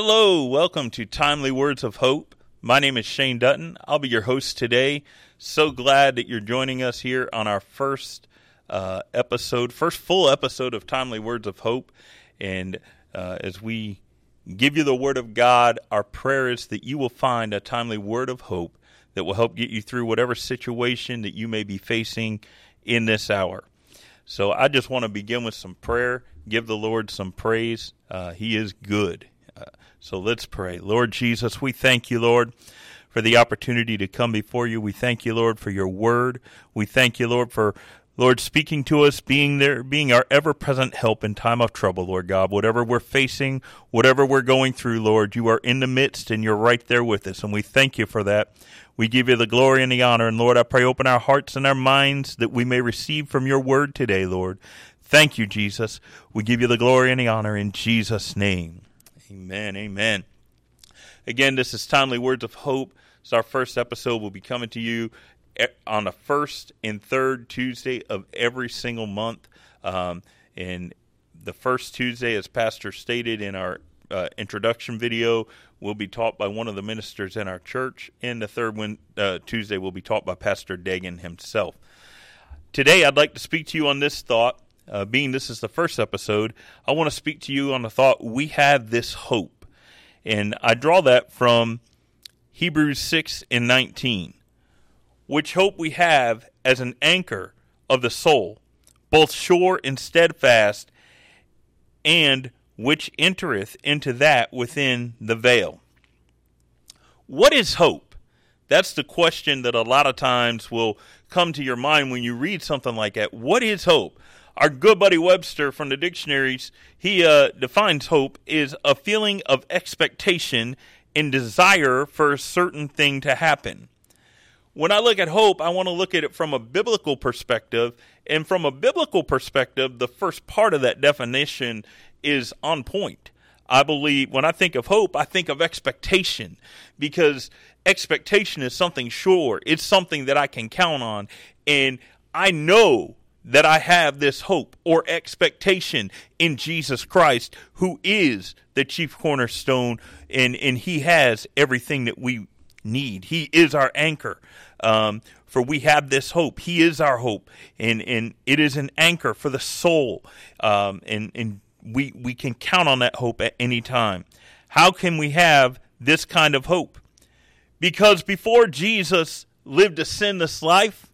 Hello, welcome to Timely Words of Hope. My name is Shane Dutton. I'll be your host today. So glad that you're joining us here on our first uh, episode, first full episode of Timely Words of Hope. And uh, as we give you the Word of God, our prayer is that you will find a timely word of hope that will help get you through whatever situation that you may be facing in this hour. So I just want to begin with some prayer, give the Lord some praise. Uh, he is good. So let's pray. Lord Jesus, we thank you, Lord, for the opportunity to come before you. We thank you, Lord, for your word. We thank you, Lord, for Lord, speaking to us, being there, being our ever present help in time of trouble, Lord God. Whatever we're facing, whatever we're going through, Lord, you are in the midst and you're right there with us. And we thank you for that. We give you the glory and the honor. And Lord, I pray open our hearts and our minds that we may receive from your word today, Lord. Thank you, Jesus. We give you the glory and the honor in Jesus' name. Amen. Amen. Again, this is Timely Words of Hope. It's our first episode. We'll be coming to you on the first and third Tuesday of every single month. Um, and the first Tuesday, as Pastor stated in our uh, introduction video, will be taught by one of the ministers in our church. And the third one, uh, Tuesday, will be taught by Pastor Dagan himself. Today, I'd like to speak to you on this thought. Uh, being this is the first episode, I want to speak to you on the thought we have this hope. And I draw that from Hebrews 6 and 19 which hope we have as an anchor of the soul, both sure and steadfast, and which entereth into that within the veil. What is hope? That's the question that a lot of times will come to your mind when you read something like that. What is hope? Our good buddy Webster from the dictionaries, he uh, defines hope is a feeling of expectation and desire for a certain thing to happen when I look at hope, I want to look at it from a biblical perspective. And from a biblical perspective, the first part of that definition is on point. I believe when I think of hope, I think of expectation because expectation is something sure. It's something that I can count on. And I know that I have this hope or expectation in Jesus Christ, who is the chief cornerstone, and, and He has everything that we need. He is our anchor. Um, for we have this hope. He is our hope, and and it is an anchor for the soul. Um, and and we we can count on that hope at any time. How can we have this kind of hope? Because before Jesus lived a sinless life,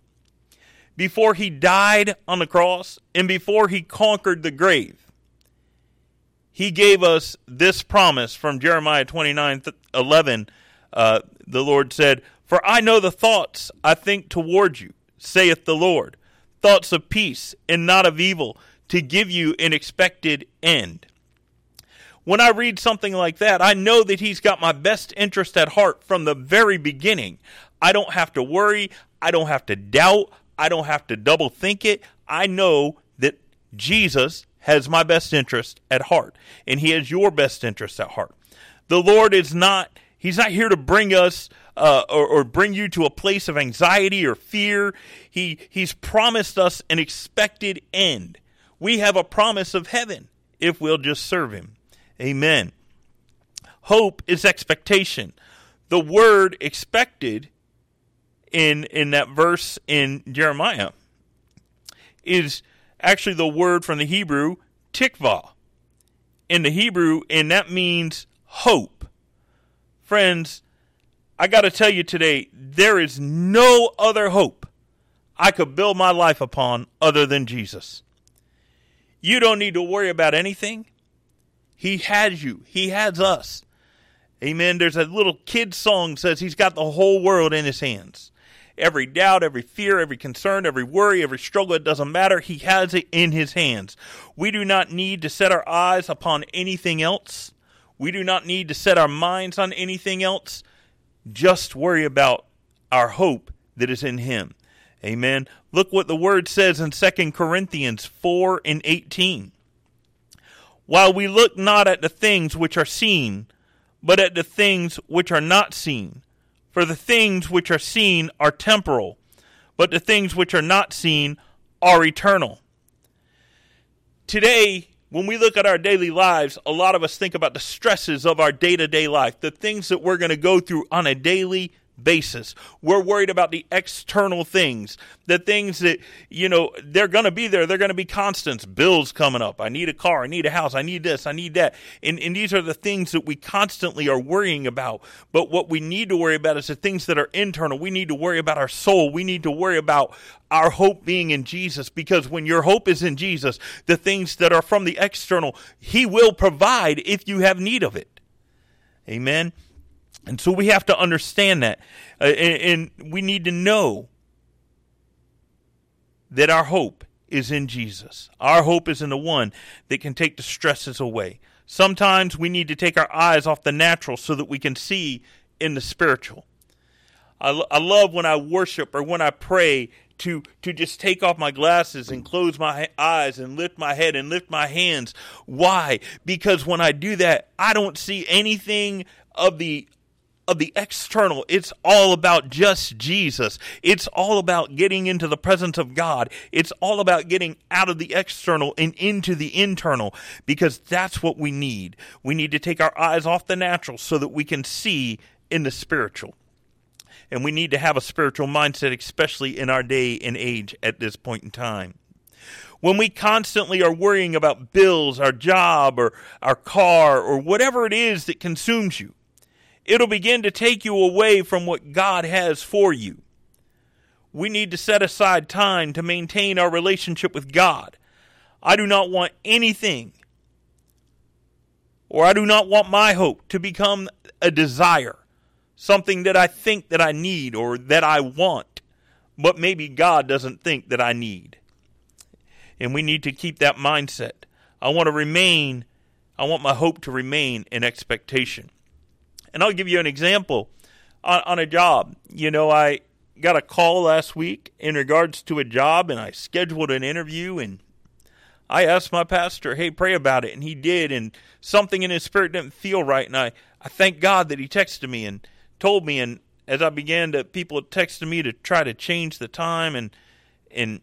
before he died on the cross, and before he conquered the grave, he gave us this promise from Jeremiah 29 11. Uh, the Lord said, for I know the thoughts I think toward you, saith the Lord, thoughts of peace and not of evil, to give you an expected end. When I read something like that, I know that He's got my best interest at heart from the very beginning. I don't have to worry. I don't have to doubt. I don't have to double think it. I know that Jesus has my best interest at heart, and He has your best interest at heart. The Lord is not, He's not here to bring us uh, or, or bring you to a place of anxiety or fear. He, he's promised us an expected end. We have a promise of heaven if we'll just serve Him. Amen. Hope is expectation. The word expected in in that verse in Jeremiah is actually the word from the Hebrew tikvah. In the Hebrew, and that means hope. Friends, I got to tell you today, there is no other hope I could build my life upon other than Jesus. You don't need to worry about anything. He has you, He has us. Amen. There's a little kid song says he's got the whole world in his hands. Every doubt, every fear, every concern, every worry, every struggle, it doesn't matter. He has it in his hands. We do not need to set our eyes upon anything else. We do not need to set our minds on anything else just worry about our hope that is in him. Amen. Look what the word says in 2 Corinthians 4 and 18. While we look not at the things which are seen, but at the things which are not seen. For the things which are seen are temporal, but the things which are not seen are eternal. Today, when we look at our daily lives, a lot of us think about the stresses of our day to day life, the things that we're going to go through on a daily basis. We're worried about the external things, the things that, you know, they're going to be there. They're going to be constants. Bills coming up. I need a car. I need a house. I need this. I need that. And, and these are the things that we constantly are worrying about. But what we need to worry about is the things that are internal. We need to worry about our soul. We need to worry about our hope being in Jesus because when your hope is in Jesus, the things that are from the external, He will provide if you have need of it. Amen. And so we have to understand that. Uh, and, and we need to know that our hope is in Jesus. Our hope is in the one that can take the stresses away. Sometimes we need to take our eyes off the natural so that we can see in the spiritual. I, I love when I worship or when I pray to to just take off my glasses and close my eyes and lift my head and lift my hands. Why? Because when I do that, I don't see anything of the of the external. It's all about just Jesus. It's all about getting into the presence of God. It's all about getting out of the external and into the internal because that's what we need. We need to take our eyes off the natural so that we can see in the spiritual. And we need to have a spiritual mindset, especially in our day and age at this point in time when we constantly are worrying about bills, our job, or our car, or whatever it is that consumes you, it'll begin to take you away from what God has for you. We need to set aside time to maintain our relationship with God. I do not want anything, or I do not want my hope to become a desire, something that I think that I need or that I want, but maybe God doesn't think that I need. And we need to keep that mindset. I want to remain, I want my hope to remain in expectation. And I'll give you an example on, on a job. You know, I got a call last week in regards to a job, and I scheduled an interview, and I asked my pastor, hey, pray about it. And he did, and something in his spirit didn't feel right. And I, I thank God that he texted me and told me. And as I began to, people texted me to try to change the time, and, and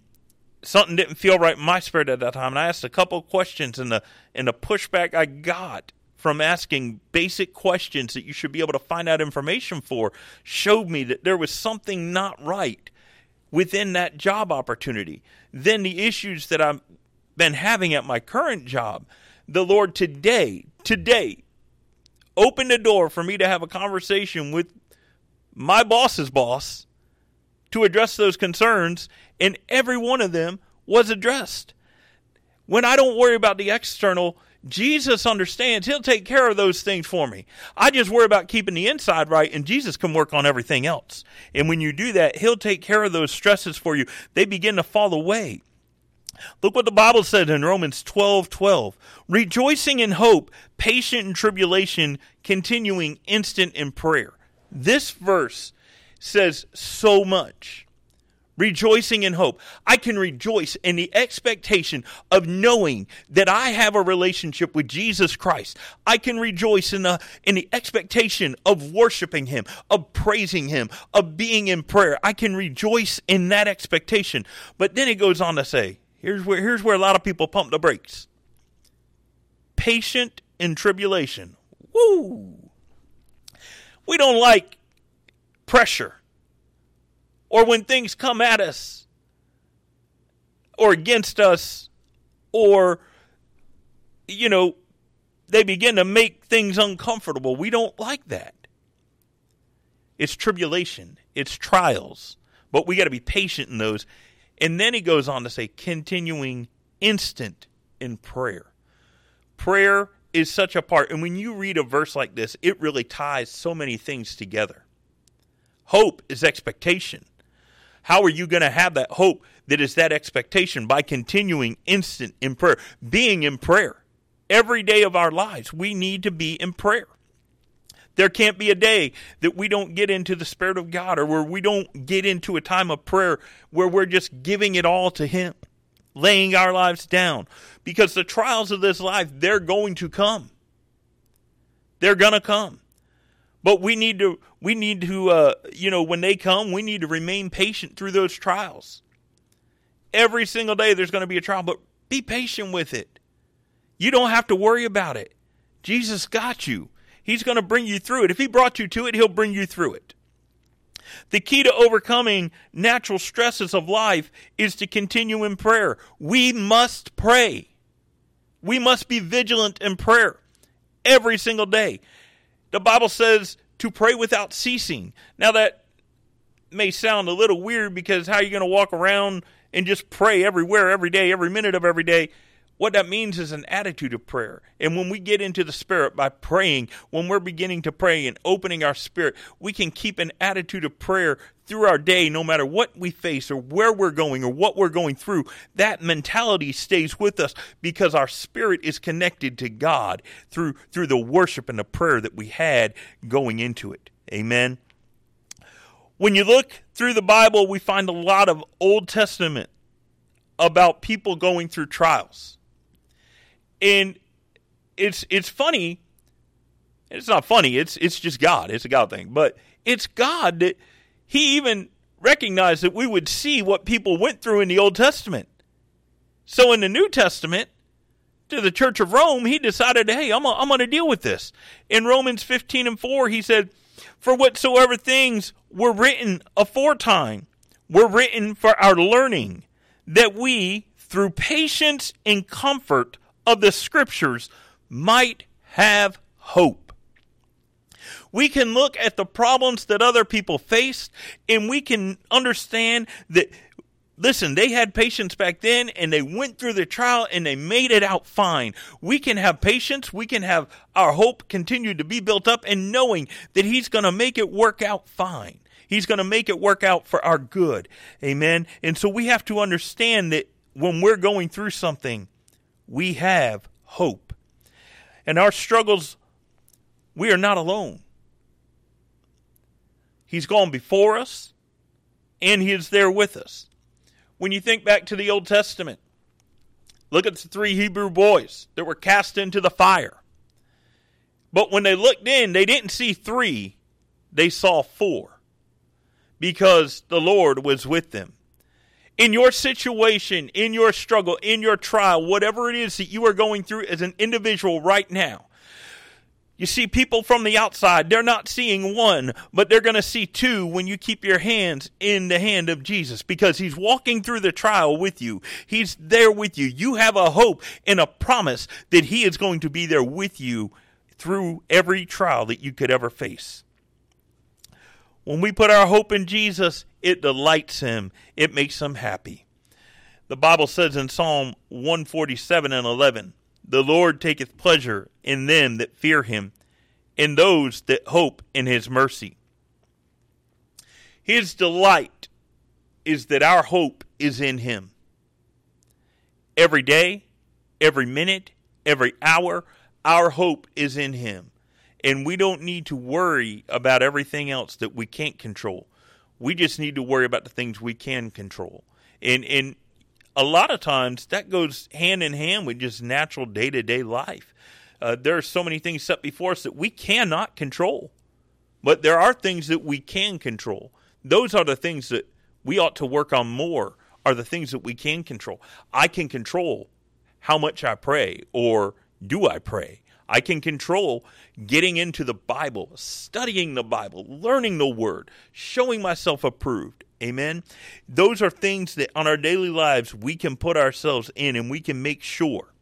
something didn't feel right in my spirit at that time. And I asked a couple of questions, and the, and the pushback I got from asking basic questions that you should be able to find out information for showed me that there was something not right within that job opportunity. Then the issues that I've been having at my current job, the Lord today, today, opened the door for me to have a conversation with my boss's boss to address those concerns, and every one of them was addressed. When I don't worry about the external, Jesus understands he'll take care of those things for me. I just worry about keeping the inside right and Jesus can work on everything else. And when you do that, he'll take care of those stresses for you. They begin to fall away. Look what the Bible said in Romans 12 12. Rejoicing in hope, patient in tribulation, continuing instant in prayer. This verse says so much rejoicing in hope. I can rejoice in the expectation of knowing that I have a relationship with Jesus Christ. I can rejoice in the in the expectation of worshiping him, of praising him, of being in prayer. I can rejoice in that expectation. But then it goes on to say, here's where here's where a lot of people pump the brakes. Patient in tribulation. Woo! We don't like pressure or when things come at us or against us or you know they begin to make things uncomfortable. We don't like that. It's tribulation. It's trials. But we got to be patient in those. And then he goes on to say continuing instant in prayer. Prayer is such a part. And when you read a verse like this it really ties so many things together. Hope is expectation how are you going to have that hope that is that expectation? By continuing instant in prayer, being in prayer. Every day of our lives, we need to be in prayer. There can't be a day that we don't get into the Spirit of God or where we don't get into a time of prayer where we're just giving it all to Him, laying our lives down. Because the trials of this life, they're going to come. They're going to come. But we need to we need to uh, you know when they come, we need to remain patient through those trials. Every single day there's going to be a trial, but be patient with it. You don't have to worry about it. Jesus got you. He's going to bring you through it. If He brought you to it, He'll bring you through it. The key to overcoming natural stresses of life is to continue in prayer. We must pray. We must be vigilant in prayer every single day. The Bible says to pray without ceasing. Now, that may sound a little weird because how are you going to walk around and just pray everywhere, every day, every minute of every day? What that means is an attitude of prayer. And when we get into the Spirit by praying, when we're beginning to pray and opening our spirit, we can keep an attitude of prayer through our day, no matter what we face or where we're going or what we're going through. That mentality stays with us because our spirit is connected to God through, through the worship and the prayer that we had going into it. Amen. When you look through the Bible, we find a lot of Old Testament about people going through trials and it's it's funny. It's not funny. It's it's just God. It's a God thing. But it's God that He even recognized that we would see what people went through in the Old Testament. So in the New Testament, to the Church of Rome, He decided, hey, I'm a, I'm going to deal with this. In Romans 15 and 4, He said, "For whatsoever things were written aforetime were written for our learning, that we, through patience and comfort of the scriptures might have hope. We can look at the problems that other people faced and we can understand that listen, they had patience back then and they went through the trial and they made it out fine. We can have patience. We can have our hope continue to be built up and knowing that He's going to make it work out fine. He's going to make it work out for our good. Amen. And so we have to understand that when we're going through something, we have hope. And our struggles, we are not alone. He's gone before us, and He is there with us. When you think back to the Old Testament, look at the three Hebrew boys that were cast into the fire. But when they looked in, they didn't see three, they saw four because the Lord was with them in your situation, in your struggle, in your trial, whatever it is that you are going through as an individual right now. You see, people from the outside, they're not seeing one, but they're going to see two when you keep your hands in the hand of Jesus because He's walking through the trial with you. He's there with you. You have a hope and a promise that He is going to be there with you through every trial that you could ever face. When we put our hope in Jesus, it delights him, it makes him happy. The Bible says in Psalm 147 and 11, The Lord taketh pleasure in them that fear him, in those that hope in his mercy. His delight is that our hope is in him. Every day, every minute, every hour, our hope is in him and we don't need to worry about everything else that we can't control. We just need to worry about the things we can control. And and a lot of times that goes hand in hand with just natural day to day life. Uh, there are so many things set before us that we cannot control, but there are things that we can control. Those are the things that we ought to work on more. Are the things that we can control. I can control how much I pray, or do I pray? I can control getting into the Bible, studying the Bible, learning the Word, showing myself approved. Amen. Those are things that on our daily lives we can put ourselves in and we can make sure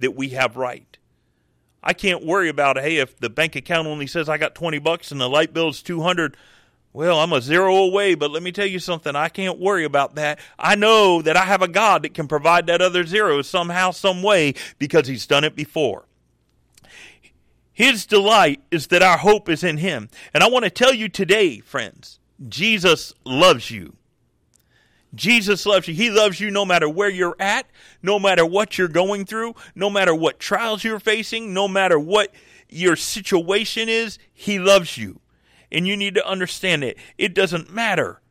that we have right. I can't worry about, hey, if the bank account only says I got 20 bucks and the light bill is 200, well, I'm a zero away, but let me tell you something. I can't worry about that. I know that I have a God that can provide that other zero somehow, some way, because He's done it before. His delight is that our hope is in Him. And I want to tell you today, friends, Jesus loves you. Jesus loves you. He loves you no matter where you're at, no matter what you're going through, no matter what trials you're facing, no matter what your situation is. He loves you. And you need to understand it. It doesn't matter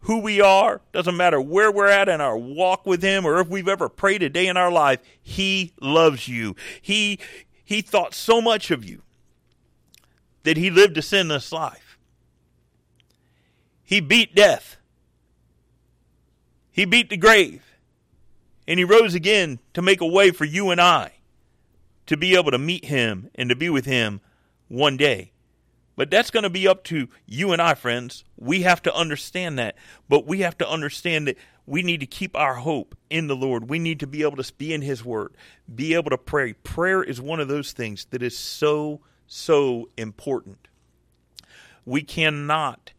who we are, doesn't matter where we're at in our walk with Him or if we've ever prayed a day in our life. He loves you. He he thought so much of you that he lived a sinless life. He beat death. He beat the grave. And he rose again to make a way for you and I to be able to meet him and to be with him one day. But that's going to be up to you and I, friends. We have to understand that. But we have to understand that we need to keep our hope in the Lord. We need to be able to be in His Word, be able to pray. Prayer is one of those things that is so, so important. We cannot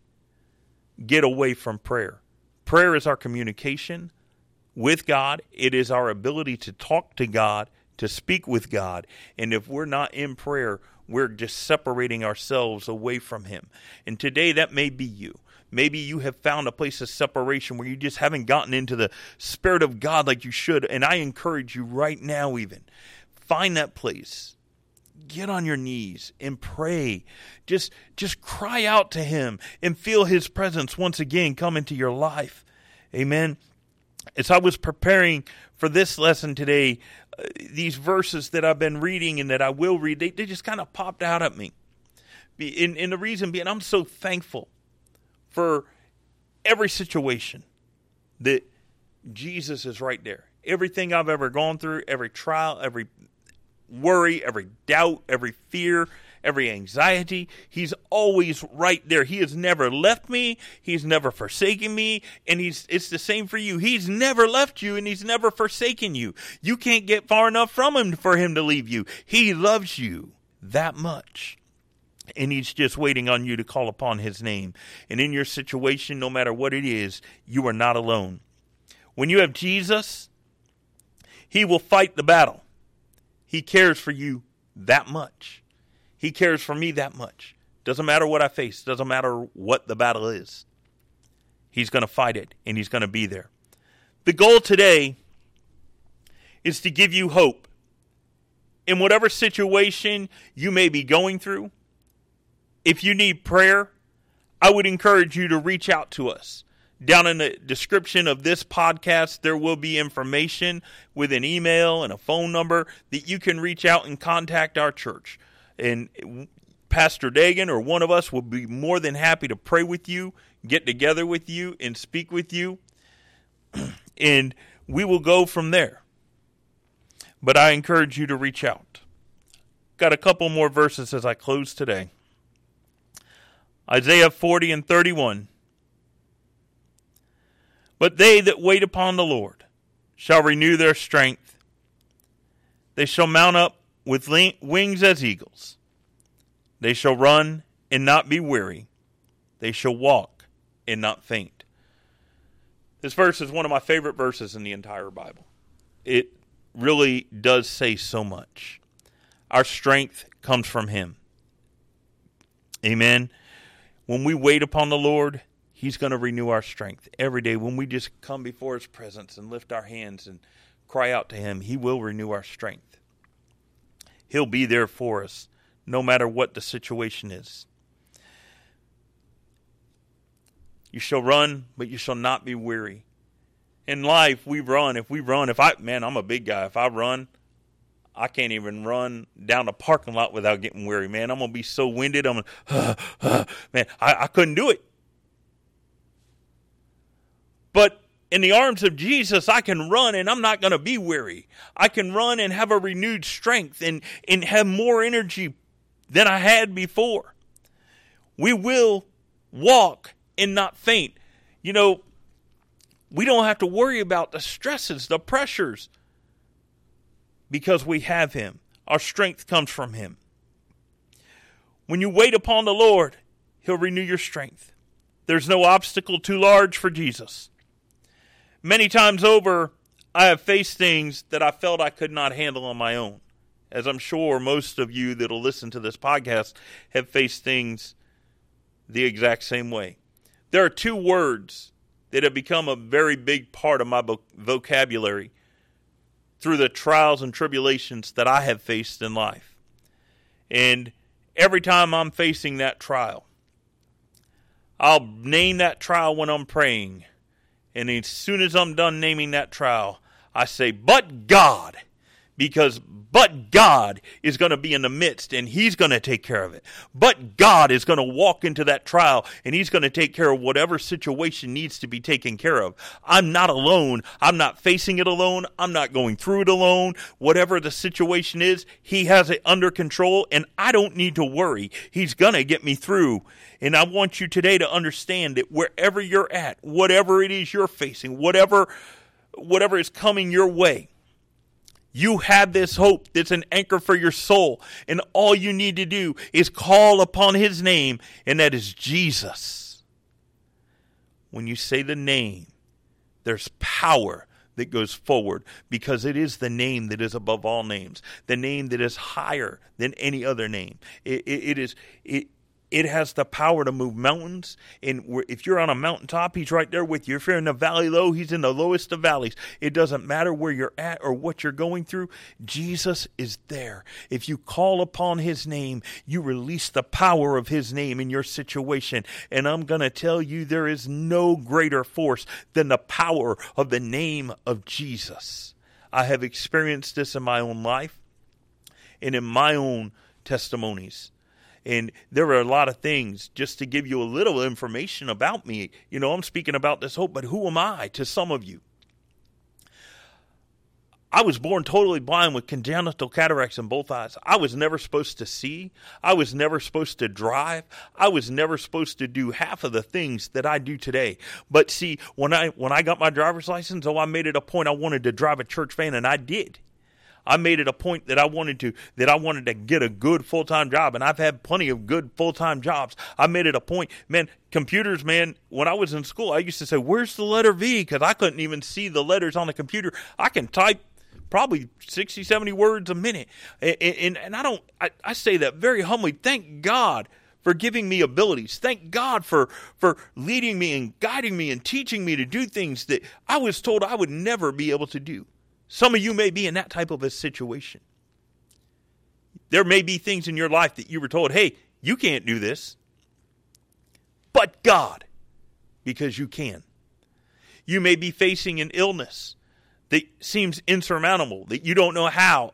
get away from prayer. Prayer is our communication with God, it is our ability to talk to God, to speak with God. And if we're not in prayer, we're just separating ourselves away from Him. And today, that may be you. Maybe you have found a place of separation where you just haven't gotten into the Spirit of God like you should. And I encourage you right now, even find that place. Get on your knees and pray. Just just cry out to him and feel his presence once again come into your life. Amen. As I was preparing for this lesson today, uh, these verses that I've been reading and that I will read, they, they just kind of popped out at me. In, in the reason being, I'm so thankful for every situation that Jesus is right there. Everything I've ever gone through, every trial, every worry, every doubt, every fear, every anxiety, he's always right there. He has never left me, he's never forsaken me, and he's it's the same for you. He's never left you and he's never forsaken you. You can't get far enough from him for him to leave you. He loves you that much and he's just waiting on you to call upon his name. And in your situation, no matter what it is, you are not alone. When you have Jesus, he will fight the battle. He cares for you that much. He cares for me that much. Doesn't matter what I face, doesn't matter what the battle is. He's going to fight it and he's going to be there. The goal today is to give you hope. In whatever situation you may be going through, if you need prayer, I would encourage you to reach out to us. Down in the description of this podcast, there will be information with an email and a phone number that you can reach out and contact our church. And Pastor Dagan or one of us will be more than happy to pray with you, get together with you, and speak with you. and we will go from there. But I encourage you to reach out. Got a couple more verses as I close today. Isaiah 40 and 31. But they that wait upon the Lord shall renew their strength. They shall mount up with wings as eagles. They shall run and not be weary. They shall walk and not faint. This verse is one of my favorite verses in the entire Bible. It really does say so much. Our strength comes from Him. Amen. When we wait upon the Lord, He's going to renew our strength every day. When we just come before His presence and lift our hands and cry out to Him, He will renew our strength. He'll be there for us no matter what the situation is. You shall run, but you shall not be weary. In life, we run. If we run, if I, man, I'm a big guy. If I run, I can't even run down the parking lot without getting weary, man. I'm gonna be so winded. I'm gonna, uh, man, I, I couldn't do it. But in the arms of Jesus, I can run and I'm not gonna be weary. I can run and have a renewed strength and, and have more energy than I had before. We will walk and not faint. You know, we don't have to worry about the stresses, the pressures because we have Him. Our strength comes from Him. When you wait upon the Lord, He'll renew your strength. There's no obstacle too large for Jesus. Many times over, I have faced things that I felt I could not handle on my own. As I'm sure most of you that'll listen to this podcast have faced things the exact same way. There are two words that have become a very big part of my vocabulary through the trials and tribulations that I have faced in life. And every time I'm facing that trial, I'll name that trial when I'm praying. And as soon as I'm done naming that trial, I say, But God, because but God is going to be in the midst and he's going to take care of it. But God is going to walk into that trial and he's going to take care of whatever situation needs to be taken care of. I'm not alone. I'm not facing it alone. I'm not going through it alone. Whatever the situation is, he has it under control and I don't need to worry. He's going to get me through. And I want you today to understand that wherever you're at, whatever it is you're facing, whatever whatever is coming your way, you have this hope that's an anchor for your soul. And all you need to do is call upon his name, and that is Jesus. When you say the name, there's power that goes forward because it is the name that is above all names, the name that is higher than any other name. it, it, it is it, it has the power to move mountains. And if you're on a mountaintop, he's right there with you. If you're in the valley low, he's in the lowest of valleys. It doesn't matter where you're at or what you're going through. Jesus is there. If you call upon his name, you release the power of his name in your situation. And I'm going to tell you, there is no greater force than the power of the name of Jesus. I have experienced this in my own life and in my own testimonies and there are a lot of things just to give you a little information about me. You know, I'm speaking about this hope, but who am I to some of you? I was born totally blind with congenital cataracts in both eyes. I was never supposed to see. I was never supposed to drive. I was never supposed to do half of the things that I do today. But see, when I when I got my driver's license, oh, I made it a point I wanted to drive a church van, and I did. I made it a point that I wanted to that I wanted to get a good full time job, and I've had plenty of good full time jobs. I made it a point, man. Computers, man. When I was in school, I used to say, "Where's the letter V?" Because I couldn't even see the letters on the computer. I can type probably 60, 70 words a minute, and, and, and I don't. I, I say that very humbly. Thank God for giving me abilities. Thank God for for leading me and guiding me and teaching me to do things that I was told I would never be able to do. Some of you may be in that type of a situation. There may be things in your life that you were told, hey, you can't do this. But God, because you can. You may be facing an illness that seems insurmountable, that you don't know how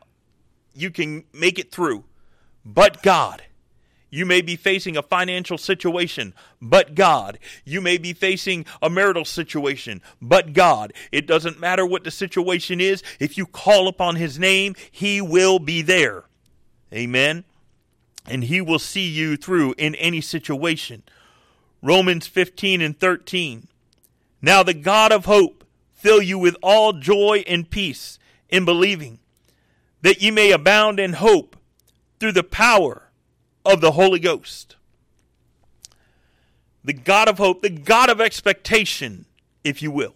you can make it through. But God, you may be facing a financial situation, but God. You may be facing a marital situation, but God. It doesn't matter what the situation is. If you call upon His name, He will be there. Amen. And He will see you through in any situation. Romans 15 and 13. Now the God of hope fill you with all joy and peace in believing, that ye may abound in hope through the power of the Holy Ghost. The God of hope, the God of expectation, if you will.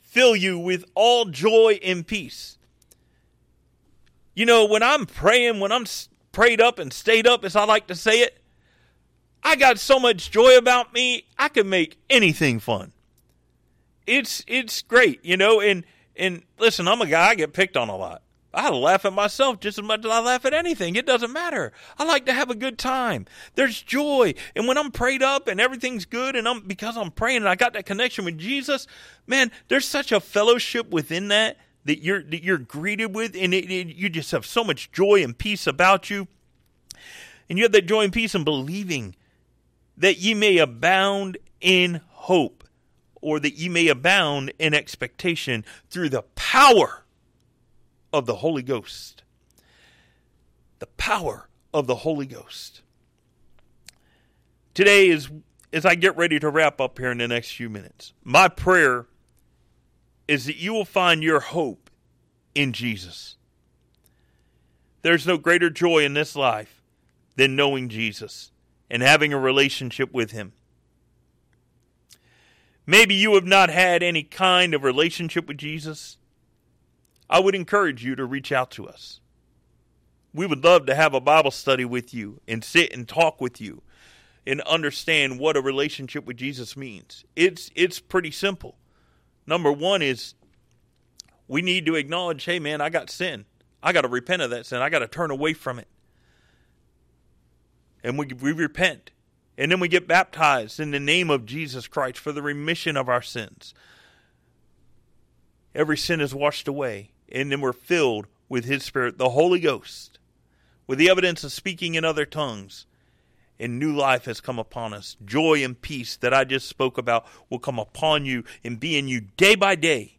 Fill you with all joy and peace. You know, when I'm praying, when I'm prayed up and stayed up, as I like to say it, I got so much joy about me, I can make anything fun. It's it's great, you know, and and listen, I'm a guy I get picked on a lot. I laugh at myself just as much as I laugh at anything. It doesn't matter. I like to have a good time. There's joy. And when I'm prayed up and everything's good and I'm because I'm praying and I got that connection with Jesus, man, there's such a fellowship within that that you're that you're greeted with and it, it, you just have so much joy and peace about you. And you have that joy and peace in believing that ye may abound in hope or that ye may abound in expectation through the power of the Holy Ghost. The power of the Holy Ghost. Today is as I get ready to wrap up here in the next few minutes. My prayer is that you will find your hope in Jesus. There's no greater joy in this life than knowing Jesus and having a relationship with Him. Maybe you have not had any kind of relationship with Jesus. I would encourage you to reach out to us. We would love to have a Bible study with you and sit and talk with you and understand what a relationship with Jesus means. It's it's pretty simple. Number 1 is we need to acknowledge, hey man, I got sin. I got to repent of that sin. I got to turn away from it. And we we repent. And then we get baptized in the name of Jesus Christ for the remission of our sins. every sin is washed away, and then we're filled with His Spirit, the Holy Ghost, with the evidence of speaking in other tongues. And new life has come upon us. Joy and peace that I just spoke about will come upon you and be in you day by day.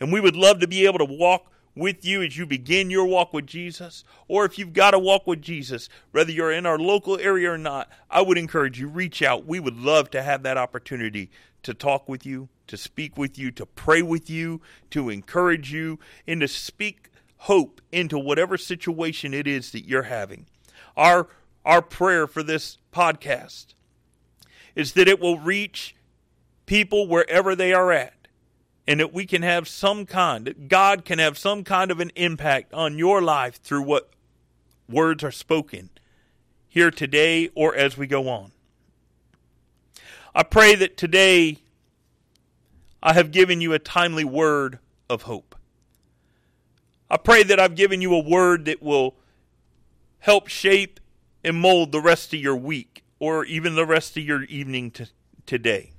And we would love to be able to walk with you as you begin your walk with Jesus, or if you've got to walk with Jesus, whether you're in our local area or not, I would encourage you reach out. We would love to have that opportunity to talk with you, to speak with you, to pray with you, to encourage you, and to speak hope into whatever situation it is that you're having. Our our prayer for this podcast is that it will reach people wherever they are at and that we can have some kind, that God can have some kind of an impact on your life through what words are spoken here today or as we go on. I pray that today I have given you a timely word of hope. I pray that I've given you a word that will help shape and mold the rest of your week or even the rest of your evening to, today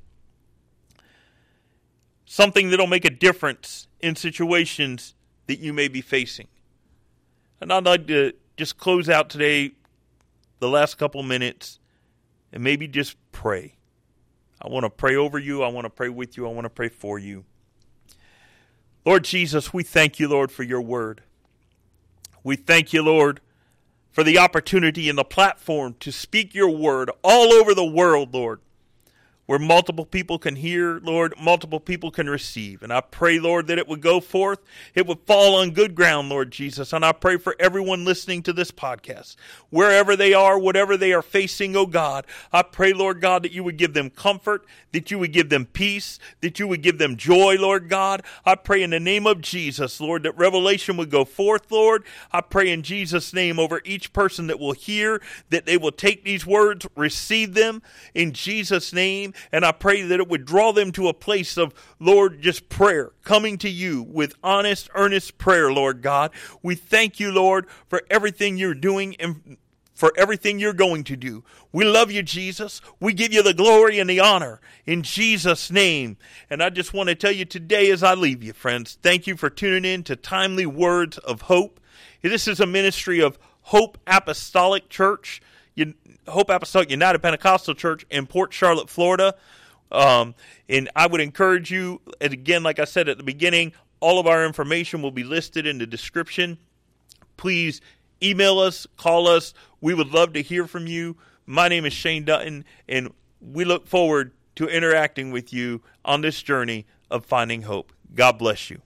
something that'll make a difference in situations that you may be facing. And I'd like to just close out today, the last couple minutes, and maybe just pray. I want to pray over you. I want to pray with you. I want to pray for you. Lord Jesus, we thank you, Lord, for your word. We thank you, Lord, for the opportunity and the platform to speak your word all over the world, Lord where multiple people can hear, Lord, multiple people can receive. And I pray, Lord, that it would go forth, it would fall on good ground, Lord Jesus. And I pray for everyone listening to this podcast, wherever they are, whatever they are facing, oh God, I pray, Lord God, that you would give them comfort, that you would give them peace, that you would give them joy, Lord God. I pray in the name of Jesus, Lord, that revelation would go forth, Lord. I pray in Jesus' name over each person that will hear, that they will take these words, receive them in Jesus' name and I pray that it would draw them to a place of, Lord, just prayer, coming to you with honest, earnest prayer, Lord God. We thank you, Lord, for everything you're doing and for everything you're going to do. We love you, Jesus. We give you the glory and the honor in Jesus' name. And I just want to tell you today as I leave you, friends, thank you for tuning in to Timely Words of Hope. This is a ministry of Hope Apostolic Church. Hope Apostolic United Pentecostal Church in Port Charlotte, Florida. Um, and I would encourage you, and again, like I said at the beginning, all of our information will be listed in the description. Please email us, call us. We would love to hear from you. My name is Shane Dutton, and we look forward to interacting with you on this journey of finding hope. God bless you.